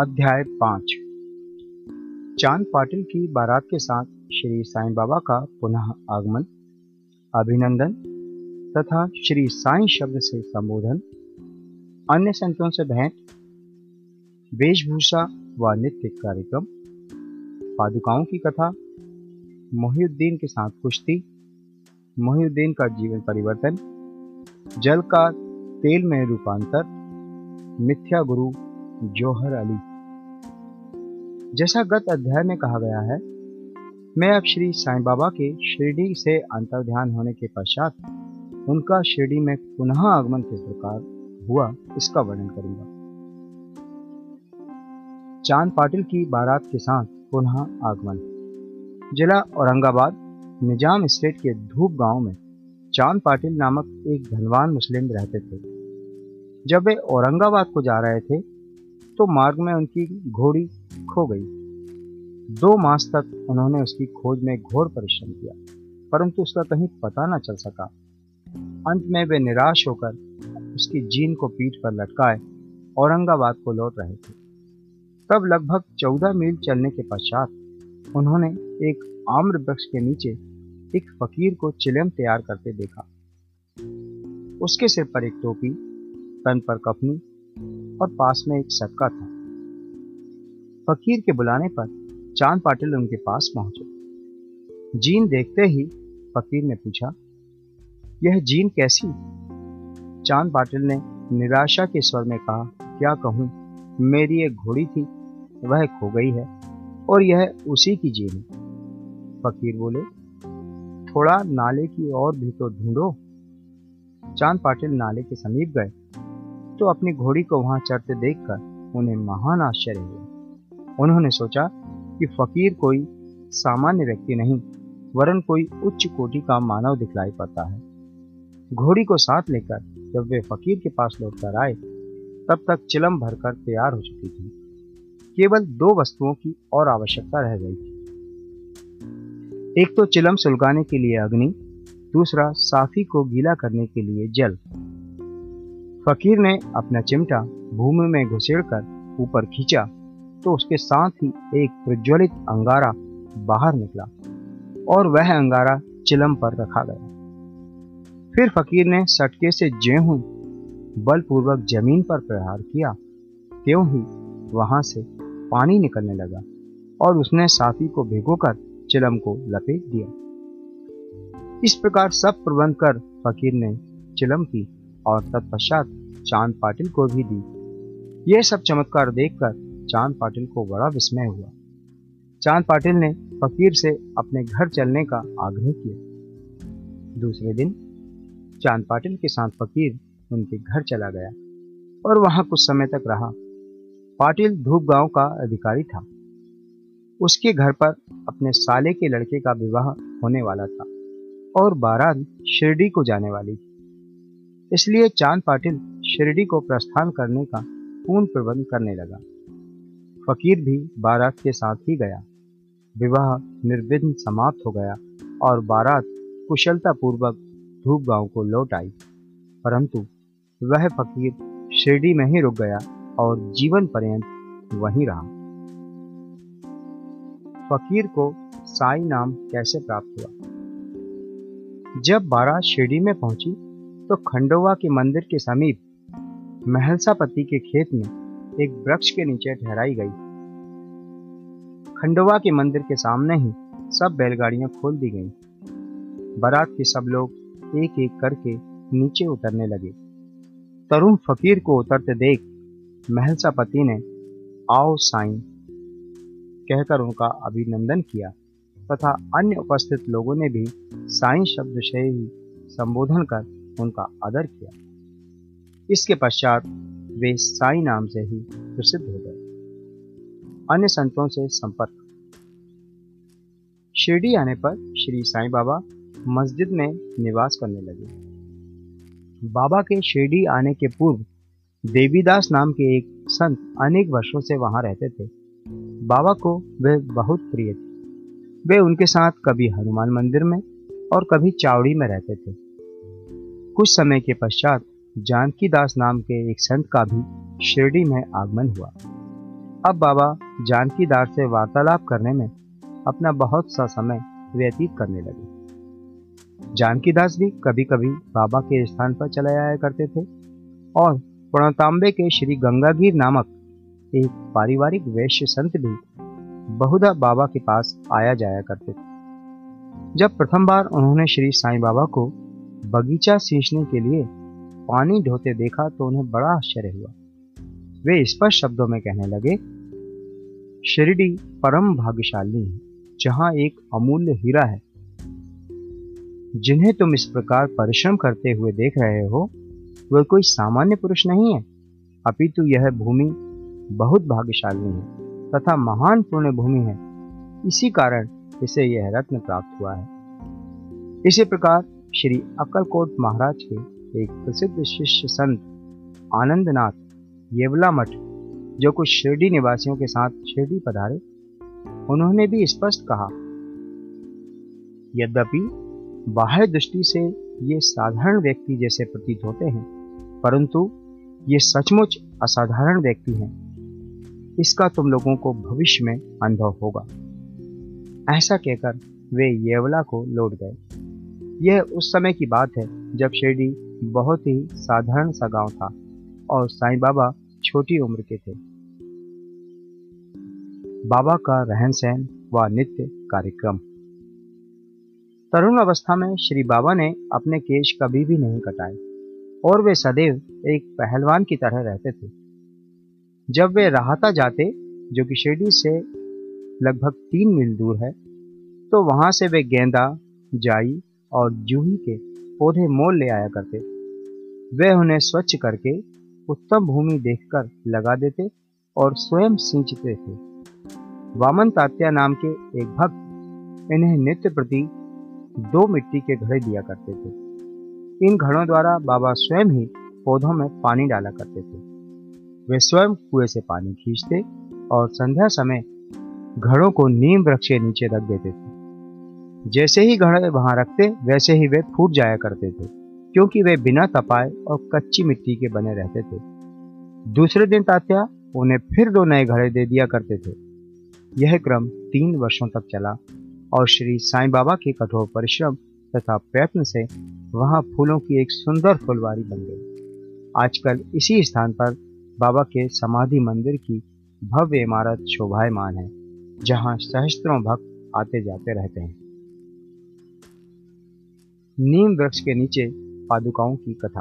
अध्याय पाँच। चाँद पाटिल की बारात के साथ श्री साईं बाबा का पुनः आगमन, अभिनंदन तथा श्री साईं शब्द से संबोधन, अन्य संतों से भेंट, वेशभूषा व नित्य कार्यक्रम, पादुकाओं की कथा, मोहिउद्दीन के साथ कुश्ती, मोहिउद्दीन का जीवन परिवर्तन, जल का तेल में रूपांतर, मिथ्या गुरु जौहर अली। जैसा गत अध्याय में कहा गया है, मैं अब श्री साईं बाबा के शिरडी से अंतर ध्यान होने के पश्चात उनका शिरडी में पुनः आगमन किस प्रकार हुआ, इसका वर्णन करूँगा। चाँद पाटिल की बारात के साथ पुनः आगमन। जिला औरंगाबाद, निज़ाम स्टेट के धूप गाँव में चाँद पाटिल नामक एक धनवान मुस्लिम रहते थे। जब वे औरंगाबाद को जा रहे थे तो मार्ग में उनकी घोड़ी खो गई। दो मास तक उन्होंने उसकी खोज में घोर परिश्रम किया, परंतु उसका कहीं पता न चल सका। अंत में वे निराश होकर उसकी जीन को पीठ पर लटकाए, औरंगाबाद को लौट रहे थे। तब लगभग चौदह मील चलने के पश्चात उन्होंने एक आम्र वृक्ष के नीचे एक फकीर को चिलम तैयार करते देखा। उसके सिर पर एक टोपी, तन पर कफनी और पास में एक सबका था। फकीर के बुलाने पर चाँद पाटिल उनके पास पहुँचे। जीन देखते ही फकीर ने पूछा, यह जीन कैसी? चाँद पाटिल ने निराशा के स्वर में कहा, क्या कहूँ, मेरी एक घोड़ी थी, वह खो गई है, और यह उसी की जीन है। फकीर बोले, थोड़ा नाले की ओर भी तो ढूंढो। चाँद पाटिल नाले के समीप गए। तो अपनी घोड़ी को वहाँ चढ़ते देखकर उन्हें महान आश्चर्य हुआ। उन्होंने सोचा कि फकीर कोई सामान्य व्यक्ति नहीं, वरन कोई उच्च कोटि का मानव दिखलाई पड़ता है। घोड़ी को साथ लेकर जब वे फकीर के पास लौटकर आए, तब तक चिलम भरकर तैयार हो चुकी थी। केवल दो वस्तुओं की और आवश्यकता रह गई थी। एक तो चिलम सुलगाने के लिए अग्नि, दूसरा साफी को गीला करने के लिए जल। फकीर ने अपना चिमटा भूमि में घुसेड़कर ऊपर खींचा तो उसके साथ ही एक प्रज्वलित अंगारा बाहर निकला और वह अंगारा चिलम पर रखा गया। फिर फकीर ने सटके से जेहू बलपूर्वक ज़मीन पर प्रहार किया, त्यों ही वहाँ से पानी निकलने लगा और उसने साथी को भिगोकर चिलम को लपेट दिया। इस प्रकार सब प्रबंध कर फकीर ने चिलम की और तत्पश्चात चाँद पाटिल को भी दी। यह सब चमत्कार देखकर चाँद पाटिल को बड़ा विस्मय हुआ। चाँद पाटिल ने फकीर से अपने घर चलने का आग्रह किया। दूसरे दिन, चाँद पाटिल के साथ फकीर उनके घर चला गया और वहाँ कुछ समय तक रहा। पाटिल धूप गाँव का अधिकारी था। उसके घर पर अपने साले के लड़के का विवाह होने वाला था और बारात शिरडी को जाने वाली थी। इसलिए चाँद पाटिल शिरडी को प्रस्थान करने का पूर्ण प्रबंध करने लगा। फकीर भी बारात के साथ ही गया। विवाह निर्विघ्न समाप्त हो गया और बारात कुशलता पूर्वक धूप गाँव को लौट आई। परंतु वह फकीर शिरडी में ही रुक गया और जीवन पर्यंत वहीं रहा। फकीर को साई नाम कैसे प्राप्त हुआ? जब बारात शिरडी में पहुँची तो खंडोवा के मंदिर के समीप महलसापति के खेत में एक वृक्ष के नीचे ठहराई गई खंडोवा के मंदिर के सामने ही सब बैलगाड़ियाँ खोल दी गईं। बारात के सब लोग एक एक करके नीचे उतरने लगे तरुण फकीर को उतरते देख महलसापति ने, आओ साईं, कहकर उनका अभिनंदन किया तथा अन्य उपस्थित लोगों ने भी साईं शब्द से ही संबोधन कर उनका आदर किया। इसके पश्चात वे साई नाम से ही प्रसिद्ध हो गए। अन्य संतों से संपर्क। शिरडी आने पर श्री साईं बाबा मस्जिद में निवास करने लगे। बाबा के शिरडी आने के पूर्व देवीदास नाम के एक संत अनेक वर्षों से वहाँ रहते थे। बाबा को वे बहुत प्रिय थे। वे उनके साथ कभी हनुमान मंदिर में और कभी चावड़ी में रहते थे। कुछ समय के पश्चात जानकी दास नाम के एक संत का भी शिरडी में आगमन हुआ। अब बाबा जानकी दास से वार्तालाप करने में अपना बहुत सा समय व्यतीत करने लगे। जानकी दास भी कभी कभी बाबा के स्थान पर चले आया करते थे और प्रणतांबे के श्री गंगागीर नामक एक पारिवारिक वैश्य संत भी बहुधा बाबा के पास आया जाया करते थे। जब प्रथम बार उन्होंने श्री साईं बाबा को बगीचा सींचने के लिए पानी ढोते देखा तो उन्हें बड़ा आश्चर्य हुआ। वे स्पष्ट शब्दों में कहने लगे, शिरडी परम भाग्यशाली है, जहाँ एक अमूल्य हीरा है। जिन्हें तुम इस प्रकार परिश्रम करते हुए देख रहे हो, वह कोई सामान्य पुरुष नहीं है। अपितु यह भूमि बहुत भाग्यशाली है तथा महान पुण्य भूमि है। इसी कारण इसे यह रत्न प्राप्त हुआ है। इसी प्रकार श्री अक्कलकोट महाराज के एक प्रसिद्ध शिष्य संत आनंदनाथ येवला मठ, जो कुछ शिरडी निवासियों के साथ शिरडी पधारे, उन्होंने भी स्पष्ट कहा, यद्यपि बाह्य दृष्टि से ये साधारण व्यक्ति जैसे प्रतीत होते हैं, परंतु ये सचमुच असाधारण व्यक्ति हैं। इसका तुम लोगों को भविष्य में अनुभव होगा। ऐसा कहकर वे येवला को लौट गए। यह उस समय की बात है जब शिरडी बहुत ही साधारण सा गाँव था और साईं बाबा छोटी उम्र के थे। बाबा का रहन सहन व नित्य कार्यक्रम। तरुण अवस्था में श्री बाबा ने अपने केश कभी भी नहीं कटाए और वे सदैव एक पहलवान की तरह रहते थे। जब वे राहता जाते, जो कि शिरडी से लगभग तीन मील दूर है तो वहाँ से वे गेंदा, जाई और जूही के पौधे मोल ले आया करते। वे उन्हें स्वच्छ करके उत्तम भूमि देखकर लगा देते और स्वयं सींचते थे। वामन तात्या नाम के एक भक्त इन्हें नित्य प्रति दो मिट्टी के घड़े दिया करते थे। इन घड़ों द्वारा बाबा स्वयं ही पौधों में पानी डाला करते थे। वे स्वयं कुएँ से पानी खींचते और संध्या समय घड़ों को नीम वृक्ष के नीचे रख देते थे। जैसे ही घड़े वहाँ रखते, वैसे ही वे फूट जाया करते थे, क्योंकि वे बिना तपाए और कच्ची मिट्टी के बने रहते थे। दूसरे दिन तात्या उन्हें फिर दो नए घड़े दे दिया करते थे। यह क्रम तीन वर्षों तक चला, और श्री साईं बाबा के कठोर परिश्रम तथा प्रयत्न से वहाँ फूलों की एक सुंदर फुलवारी बन गई। आजकल इसी स्थान पर बाबा के समाधि मंदिर की भव्य इमारत शोभायमान है, जहाँ सहस्त्रों भक्त आते जाते रहते हैं। नीम वृक्ष के नीचे पादुकाओं की कथा।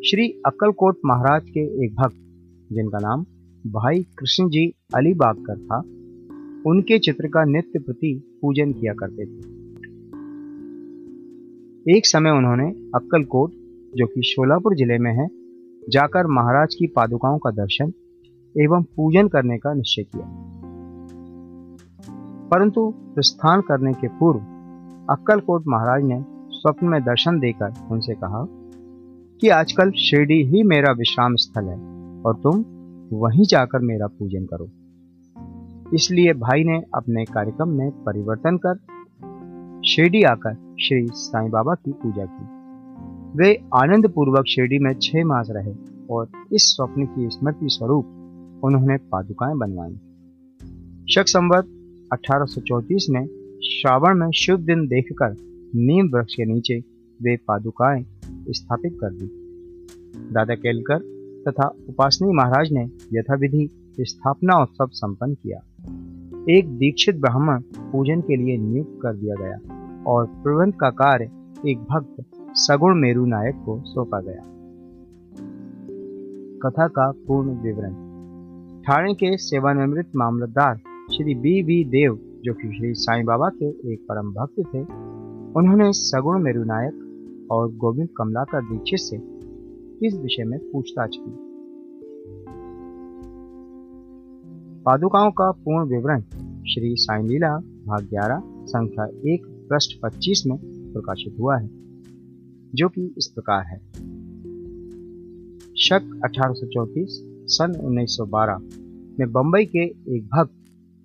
श्री अक्कलकोट महाराज के एक भक्त, जिनका नाम भाई कृष्ण जी अलीबागकर था, उनके चित्र का नित्य प्रति पूजन किया करते थे। एक समय उन्होंने अक्कलकोट, जो कि शोलापुर ज़िले में है, जाकर महाराज की पादुकाओं का दर्शन एवं पूजन करने का निश्चय किया। परंतु प्रस्थान करने के पूर्व अक्कलकोट महाराज ने स्वप्न में दर्शन देकर उनसे कहा कि आजकल शिरडी ही मेरा विश्राम स्थल है और तुम वहीं जाकर मेरा पूजन करो। इसलिए भाई ने अपने कार्यक्रम में परिवर्तन कर शिरडी आकर श्री साईं बाबा की पूजा की। वे आनंद पूर्वक शिरडी में छह मास रहे और इस स्वप्न की स्मृति स्वरूप उन्होंने पादुकाएँ बनवाई। शक संवत 1834 में श्रावण में शुभ दिन देखकर नीम वृक्ष के नीचे वे पादुकाएँ स्थापित कर दी। दादा केलकर तथा उपासनी महाराज ने यथाविधि स्थापना उत्सव संपन्न किया। एक दीक्षित ब्राह्मण पूजन के लिए नियुक्त कर दिया गया और प्रबंध का कार्य एक भक्त सगुण मेरु नायक को सौंपा गया। कथा का पूर्ण विवरण। ठाणे के सेवानिवृत्त मामलतदार श्री बी वी देव, जो कि श्री साईं बाबा के एक परम भक्त थे उन्होंने सगुण मेरुनायक और गोविंद कमलाकर दीक्षित से इस विषय में पूछताछ की। पादुकाओं का पूर्ण विवरण श्री साई लीला भाग ग्यारह, संख्या एक, पृष्ठ पच्चीस में प्रकाशित हुआ है, जो कि इस प्रकार है। शक 1834 सन 1912 में बंबई के एक भक्त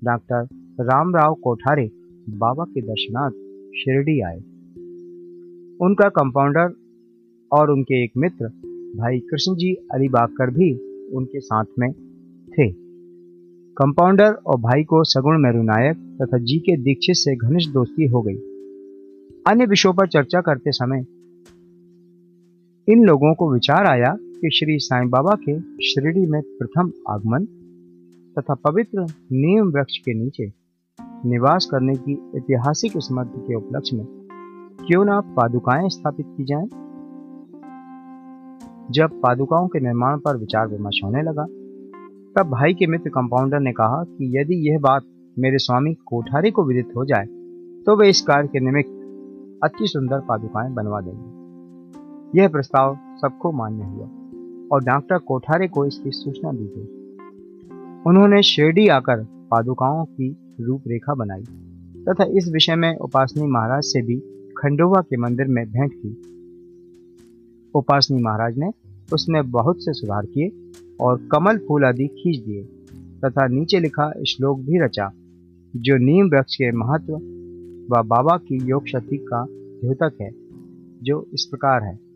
डॉक्टर रामराव कोठारे बाबा के दर्शनार्थ शिरडी आए। उनका कंपाउंडर और उनके एक मित्र भाई कृष्ण जी अलीबागकर भी उनके साथ में थे। कंपाउंडर और भाई को सगुण मेरू नायक तथा जी के दीक्षित से घनिष्ठ दोस्ती हो गई। अन्य विषयों पर चर्चा करते समय इन लोगों को विचार आया कि श्री साईं बाबा के शिरडी में प्रथम आगमन तथा पवित्र नीम वृक्ष के नीचे निवास करने की ऐतिहासिक स्मृति के उपलक्ष्य में क्यों ना पादुकाएँ स्थापित की जाएँ? जब पादुकाओं के निर्माण पर विचार विमर्श होने लगा, तब भाई के मित्र कंपाउंडर ने कहा कि यदि यह बात मेरे स्वामी कोठारी को विदित हो जाए तो वे इस कार्य के निमित्त अति सुंदर पादुकाएँ बनवा देंगे यह प्रस्ताव सबको मान्य हुआ और डॉक्टर कोठारे को इसकी सूचना दी गई उन्होंने शिरडी आकर पादुकाओं की रूपरेखा बनाई। तथा इस विषय में उपासनी महाराज से भी खंडोवा के मंदिर में भेंट की। उपासनी महाराज ने उसमें बहुत से सुधार किए और कमल फूल आदि खींच दिए तथा नीचे लिखा श्लोक भी रचा, जो नीम वृक्ष के महत्व व बाबा की योग शक्ति का द्योतक है, जो इस प्रकार है।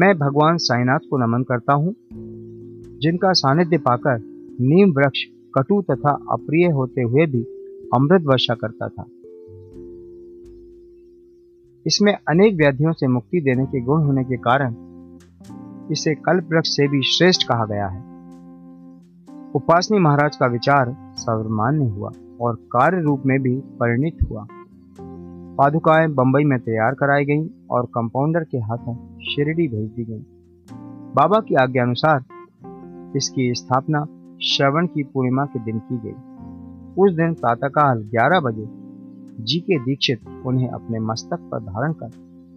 मैं भगवान साईनाथ को नमन करता हूँ, जिनका सानिध्य पाकर नीम वृक्ष, कटु तथा अप्रिय होते हुए भी अमृत वर्षा करता था। इसमें अनेक व्याधियों से मुक्ति देने के गुण होने के कारण इसे कल्प वृक्ष से भी श्रेष्ठ कहा गया है। उपासनी महाराज का विचार सर्वमान्य हुआ और कार्य रूप में भी परिणित हुआ। पादुकाएँ बंबई में तैयार कराई गईं और कंपाउंडर के हाथों शिरडी भेज दी गईं। बाबा की आज्ञा अनुसार इसकी स्थापना श्रवण की पूर्णिमा के दिन की गई। उस दिन प्रातःकाल 11 बजे जी के दीक्षित उन्हें अपने मस्तक पर धारण कर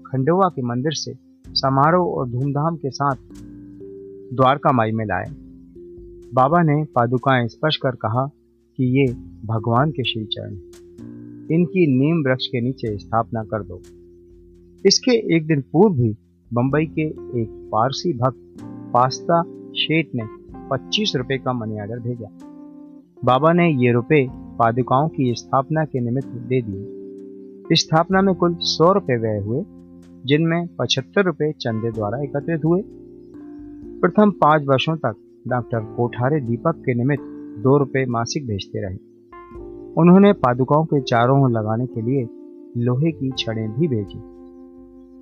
खंडोवा के मंदिर से समारोह और धूमधाम के साथ द्वारका माई में लाए। बाबा ने पादुकाएँ स्पर्श कर कहा कि ये भगवान के श्री चरण इनकी नीम वृक्ष के नीचे स्थापना कर दो। इसके एक दिन पूर्व भी बंबई के एक पारसी भक्त पास्ता शेठ ने पच्चीस रुपए का मनी ऑर्डर भेजा। बाबा ने ये रुपए पादुकाओं की स्थापना के निमित्त दे दिए। स्थापना में कुल सौ रुपए व्यय हुए, जिनमें पचहत्तर रुपए चंदे द्वारा एकत्रित हुए। प्रथम पाँच वर्षों तक डॉक्टर कोठारे दीपक के निमित्त दो रुपए मासिक भेजते रहे। उन्होंने पादुकाओं के चारों ओर लगाने के लिए लोहे की छड़ें भी भेजी।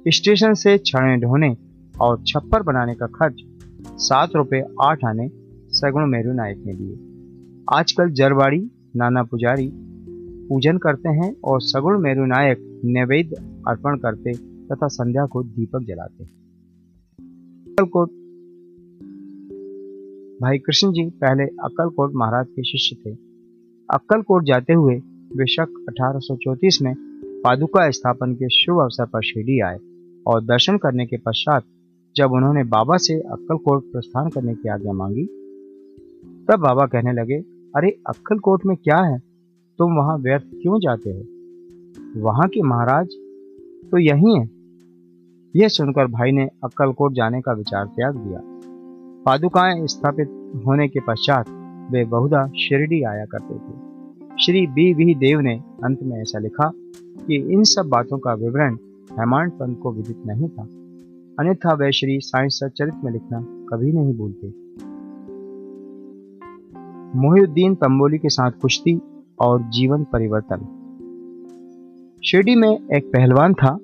स्टेशन से छड़ें ढोने और छप्पर बनाने का खर्च सात रुपये आठ आने सगुण मेरू नायक ने दिए आजकल जरवाड़ी, नाना पुजारी पूजन करते हैं और सगुण मेरू नायक नैवेद्य अर्पण करते तथा संध्या को दीपक जलाते अक्कलकोट भाई कृष्ण जी पहले अक्कलकोट महाराज के शिष्य थे। अक्कलकोट जाते हुए बेशक 1834 में पादुका स्थापन के शुभ अवसर पर शिरडी आए। और दर्शन करने के पश्चात जब उन्होंने बाबा से अक्कलकोट प्रस्थान करने की आज्ञा मांगी, तब बाबा कहने लगे, अरे, अक्कलकोट में क्या है? तुम वहाँ व्यर्थ क्यों जाते हो? वहाँ के महाराज तो यही है। यह सुनकर भाई ने अक्कलकोट जाने का विचार त्याग दिया। पादुकाएँ स्थापित होने के पश्चात वे बहुधा शिरडी आया करते थे। श्री बी वी देव ने अंत में ऐसा लिखा कि इन सब बातों का विवरण हेमांड पंत को विदित नहीं था। अन्यथा वे श्री साई सचरित में लिखना कभी नहीं भूलते। मोहिउद्दीन तंबोली के साथ कुश्ती और जीवन परिवर्तन। शिरडी में एक पहलवान था,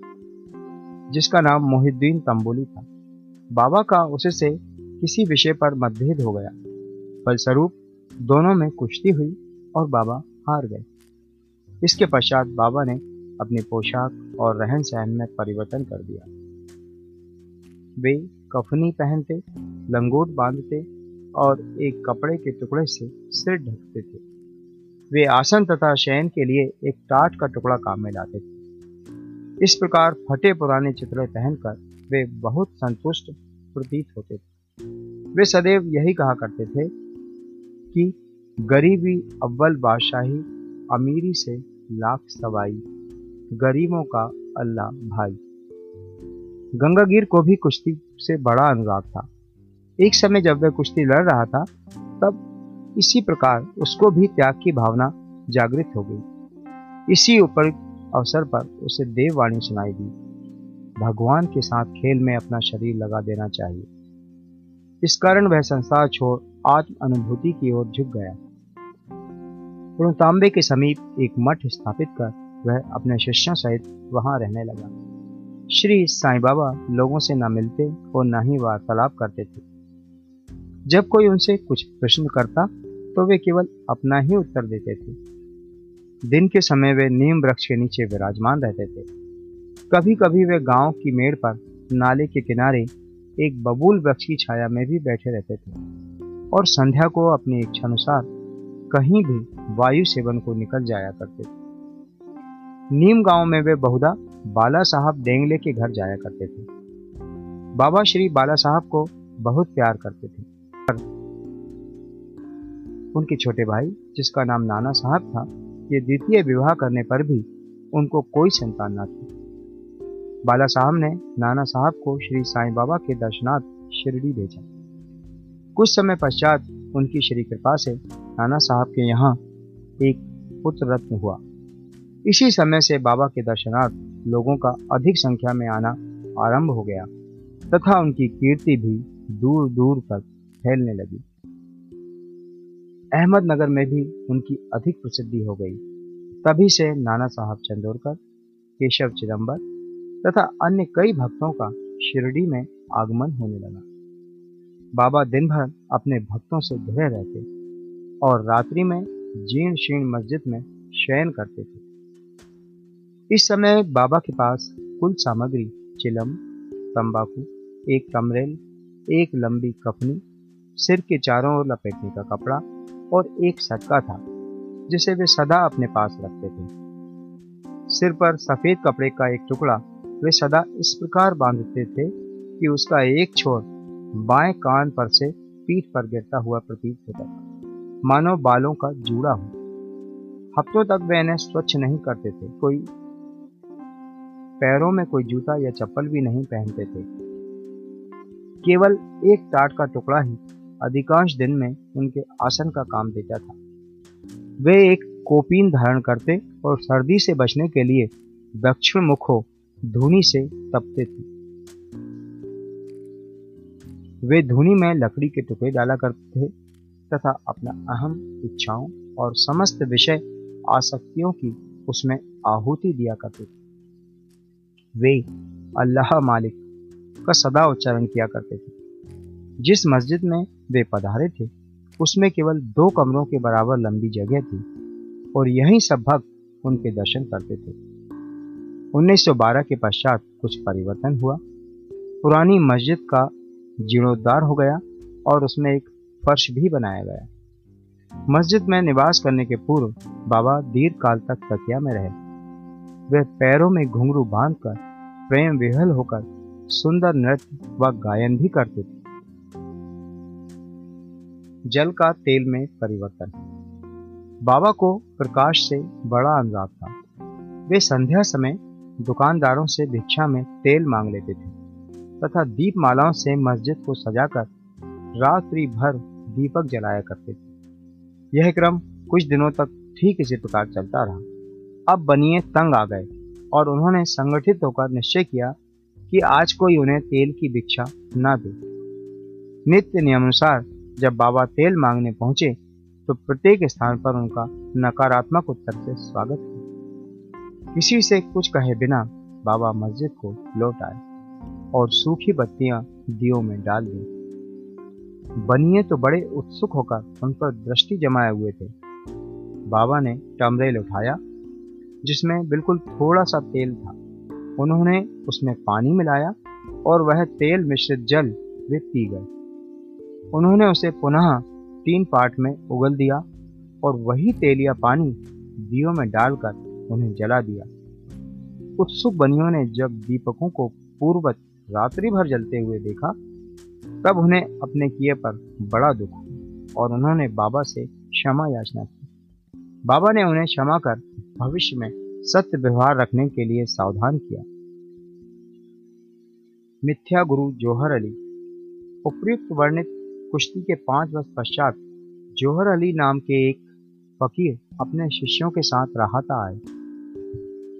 जिसका नाम मोहिउद्दीन तंबोली था। बाबा का उससे किसी विषय पर मतभेद हो गया। फलस्वरूप दोनों में कुश्ती हुई और बाबा हार गए। इसके पश्चात बाबा ने अपनी पोशाक और रहन सहन में परिवर्तन कर दिया। वे कफनी पहनते, लंगोट बांधते और एक कपड़े के टुकड़े से सिर ढकते थे। वे आसन तथा शयन के लिए एक टाट का टुकड़ा काम में लाते थे। इस प्रकार फटे पुराने चित्र पहनकर वे बहुत संतुष्ट प्रतीत होते थे। वे सदैव यही कहा करते थे कि गरीबी अव्वल बादशाही अमीरी से लाख सवाई। गरीबों का अल्लाह भाई। गंगागीर को भी कुश्ती से बड़ा अनुराग था। एक समय जब वह कुश्ती लड़ रहा था, तब इसी प्रकार उसको भी त्याग की भावना जागृत हो गई। इसी ऊपर अवसर पर उसे देववाणी सुनाई दी। भगवान के साथ खेल में अपना शरीर लगा देना चाहिए। इस कारण वह संसार छोड़ आत्म अनुभूति की ओर झुक गया। तांबे के समीप एक मठ स्थापित कर वह अपने शिष्यों सहित वहाँ रहने लगा। श्री साईं बाबा लोगों से न मिलते और न ही वार्तालाप करते थे। जब कोई उनसे कुछ प्रश्न करता तो वे केवल अपना ही उत्तर देते थे। दिन के समय वे नीम वृक्ष के नीचे विराजमान रहते थे। कभी कभी वे गाँव की मेड़ पर नाले के किनारे एक बबूल वृक्ष की छाया में भी बैठे रहते थे और संध्या को अपनी इच्छानुसार कहीं भी वायु सेवन को निकल जाया करते थे। नीम गाँव में वे बहुधा बाला साहब डेंगले के घर जाया करते थे। बाबा श्री बाला साहब को बहुत प्यार करते थे। उनके छोटे भाई, जिसका नाम नाना साहब था, ये द्वितीय विवाह करने पर भी उनको कोई संतान न थी। बाला साहब ने नाना साहब को श्री साईं बाबा के दर्शनार्थ शिरडी भेजा। कुछ समय पश्चात उनकी श्री कृपा से नाना साहब के यहाँ एक पुत्र रत्न हुआ। इसी समय से बाबा के दर्शनार्थ लोगों का अधिक संख्या में आना आरंभ हो गया, तथा उनकी कीर्ति भी दूर दूर तक फैलने लगी। अहमदनगर में भी उनकी अधिक प्रसिद्धि हो गई। तभी से नाना साहब चंदोरकर केशव चिदम्बर तथा अन्य कई भक्तों का शिरडी में आगमन होने लगा। बाबा दिन भर अपने भक्तों से घिरे रहते और रात्रि में जीर्ण शीर्ण मस्जिद में शयन करते थे। इस समय बाबा के पास कुल सामग्री, चिलम, तंबाकू, एक कमरेल, एक लंबी कफनी, सिर के चारों ओर लपेटने का कपड़ा और एक सटका था, जिसे वे सदा अपने पास रखते थे। सिर पर सफ़ेद कपड़े का एक टुकड़ा वे सदा इस प्रकार बांधते थे कि उसका एक छोर बाएँ कान पर से पीठ पर गिरता हुआ प्रतीत होता था। मानो बालों का जूड़ा हो। हफ्तों तक वे इन्हें स्वच्छ नहीं करते थे। कोई पैरों में कोई जूता या चप्पल भी नहीं पहनते थे। केवल एक टाट का टुकड़ा ही अधिकांश दिन में उनके आसन का काम देता था। वे एक कोपीन धारण करते और सर्दी से बचने के लिए दक्षिण मुखो धुनी से तपते थे। वे धुनी में लकड़ी के टुकड़े डाला करते थे तथा अपना अहम इच्छाओं और समस्त विषय आसक्तियों की उसमें आहुति दिया करते थे। वे अल्लाह मालिक का सदा उच्चारण किया करते थे। जिस मस्जिद में वे पधारे थे, उसमें केवल दो कमरों के बराबर लंबी जगह थी और यहीं सब भक्त उनके दर्शन करते थे। 1912 के पश्चात कुछ परिवर्तन हुआ। पुरानी मस्जिद का जीर्णोद्धार हो गया और उसमें एक फर्श भी बनाया गया। मस्जिद में निवास करने के पूर्व बाबा दीर्घ काल तक तकिया में रहे। वे पैरों में घुंघरू बांधकर प्रेम विहल होकर सुंदर नृत्य व गायन भी करते थे। जल का तेल में परिवर्तन। बाबा को प्रकाश से बड़ा अनुराग था। वे संध्या समय दुकानदारों से भिक्षा में तेल मांग लेते थे तथा दीप मालाओं से मस्जिद को सजाकर रात्रि भर दीपक जलाया करते थे। यह क्रम कुछ दिनों तक ठीक इसी प्रकार चलता रहा। अब बनिए तंग आ गए। और उन्होंने संगठित होकर निश्चय किया कि आज कोई उन्हें तेल की भिक्षा न दे। नित्य नियमानुसार जब बाबा तेल मांगने पहुँचे तो प्रत्येक स्थान पर उनका नकारात्मक उत्तर से स्वागत किया। किसी से कुछ कहे बिना बाबा मस्जिद को लौट आए और सूखी बत्तियाँ दियो में डाल दी। बनिए तो बड़े उत्सुक होकर उन पर दृष्टि जमाए हुए थे। बाबा ने टमरेल उठाया जिसमें बिल्कुल थोड़ा सा तेल था। उन्होंने उसमें पानी मिलाया और वह तेल मिश्रित जल वे पी गए। उन्होंने उसे पुनः तीन पार्ट में उगल दिया और वही तेल या पानी दियो में डालकर उन्हें जला दिया। उत्सुक बनियों ने जब दीपकों को पूर्वत रात्रि भर जलते हुए देखा, तब उन्हें अपने किए पर बड़ा दुख और उन्होंने बाबा से क्षमा याचना की। बाबा ने उन्हें क्षमा कर भविष्य में सत्य व्यवहार रखने के लिए सावधान किया। मिथ्या गुरु जोहर अली। उपयुक्त वर्णित कुश्ती के पाँच वर्ष पश्चात जोहर अली नाम के एक फकीर अपने शिष्यों के साथ राहता आए।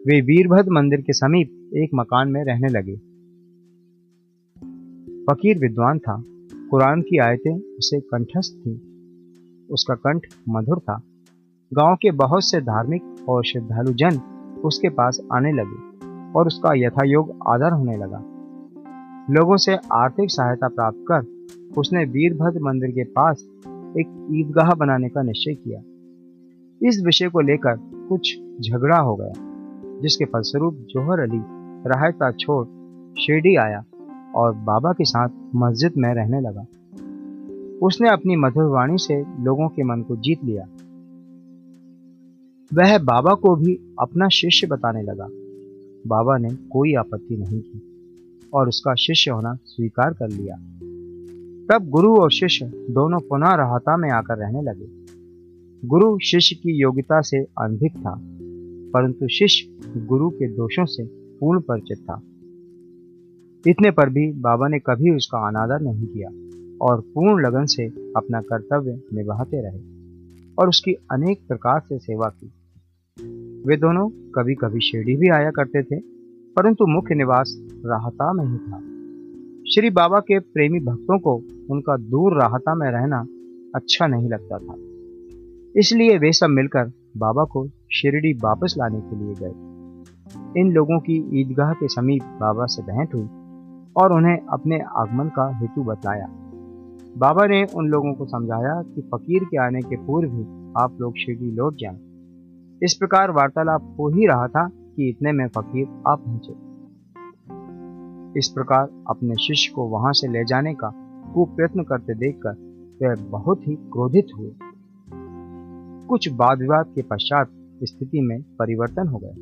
वे वीरभद्र मंदिर के समीप एक मकान में रहने लगे। फकीर विद्वान था। कुरान की आयतें उसे कंठस्थ थी। उसका कंठ मधुर था। गाँव के बहुत से धार्मिक और श्रद्धालु जन उसके पास आने लगे और उसका यथायोग आदर होने लगा। लोगों से आर्थिक सहायता प्राप्त कर उसने वीरभद्र मंदिर के पास एक ईदगाह बनाने का निश्चय किया। इस विषय को लेकर कुछ झगड़ा हो गया, जिसके फलस्वरूप जोहर अली राहता छोड़ शिरडी आया और बाबा के साथ मस्जिद में रहने लगा। उसने अपनी मधुर वाणी से लोगों के मन को जीत लिया। वह बाबा को भी अपना शिष्य बताने लगा। बाबा ने कोई आपत्ति नहीं की और उसका शिष्य होना स्वीकार कर लिया। तब गुरु और शिष्य दोनों पुनः राहता में आकर रहने लगे। गुरु शिष्य की योग्यता से अनभिक था, परंतु शिष्य गुरु के दोषों से पूर्ण परिचित था। इतने पर भी बाबा ने कभी उसका अनादर नहीं किया और पूर्ण लगन से अपना कर्तव्य निभाते रहे। और उसकी अनेक प्रकार से सेवा की। वे दोनों कभी कभी शिरडी भी आया करते थे, परंतु मुख्य निवास राहता में ही था। श्री बाबा के प्रेमी भक्तों को उनका दूर राहता में रहना अच्छा नहीं लगता था। इसलिए वे सब मिलकर बाबा को शिरडी वापस लाने के लिए गए। इन लोगों की ईदगाह के समीप बाबा से भेंट हुई और उन्हें अपने आगमन का हेतु बताया बाबा ने उन लोगों को समझाया कि फकीर के आने के पूर्व ही आप लोग शिरडी लौट जाएँ। इस प्रकार वार्तालाप हो ही रहा था कि इतने में फकीर आप पहुँचे। इस प्रकार अपने शिष्य को वहाँ से ले जाने का खूब प्रयत्न करते देखकर वह बहुत ही क्रोधित हुए। कुछ वाद विवाद के पश्चात स्थिति में परिवर्तन हो गया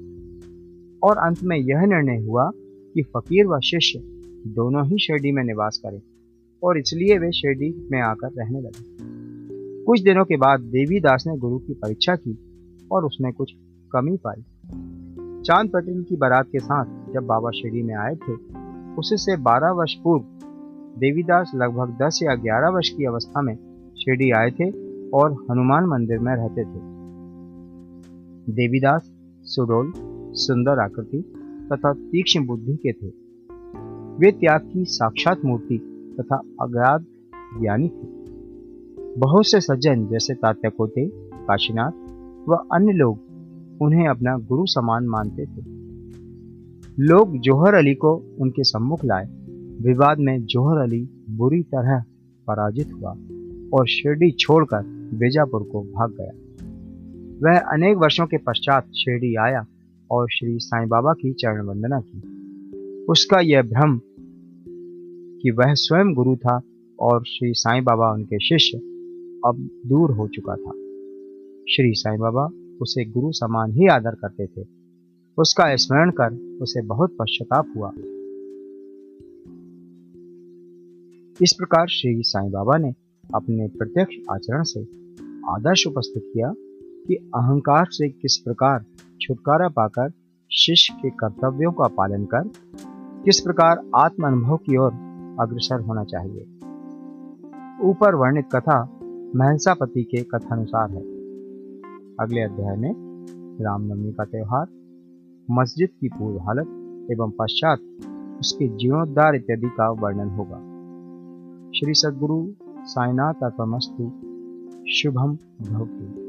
और अंत में यह निर्णय हुआ कि फकीर व शिष्य दोनों ही शिरडी में निवास करें। और इसलिए वे शिरडी में आकर रहने लगे। कुछ दिनों के बाद देवीदास ने गुरु की परीक्षा की और उसमें कुछ कमी पाई। चाँद पटेल की बारात के साथ जब बाबा शिरडी में आए थे उससे बारह वर्ष पूर्व देवीदास लगभग दस या ग्यारह वर्ष की अवस्था में शिरडी आए थे और हनुमान मंदिर में रहते थे। देवीदास सुडोल, सुंदर आकृति तथा तीक्ष्ण बुद्धि के थे। वे त्याग की साक्षात मूर्ति तथा अज्ञात ज्ञानी थे। बहुत से सज्जन जैसे तात्याकोते काशीनाथ व अन्य लोग उन्हें अपना गुरु समान मानते थे। लोग जोहर अली को उनके सम्मुख लाए। विवाद में जोहर अली बुरी तरह पराजित हुआ और शिरडी छोड़कर बीजापुर को भाग गया। वह अनेक वर्षों के पश्चात शिरडी आया और श्री साईं बाबा की चरण वंदना की। उसका यह भ्रम कि वह स्वयं गुरु था और श्री साईं बाबा उनके शिष्य अब दूर हो चुका था। श्री साईं बाबा उसे गुरु समान ही आदर करते थे। उसका स्मरण कर उसे बहुत पश्चाताप हुआ। इस प्रकार श्री साईं बाबा ने अपने प्रत्यक्ष आचरण से आदर्श उपस्थित किया कि अहंकार से किस प्रकार छुटकारा पाकर शिष्य के कर्तव्यों का पालन कर, किस प्रकार आत्म अनुभव की ओर अग्रसर होना चाहिए। ऊपर वर्णित कथा महंसापति के कथानुसार है। अगले अध्याय में रामनवमी का त्योहार, मस्जिद की पूर्व हालत एवं पश्चात उसके जीर्णोद्धार इत्यादि का वर्णन होगा। श्री सदगुरु साईनाथ अर्पमस्तु शुभम भवतु।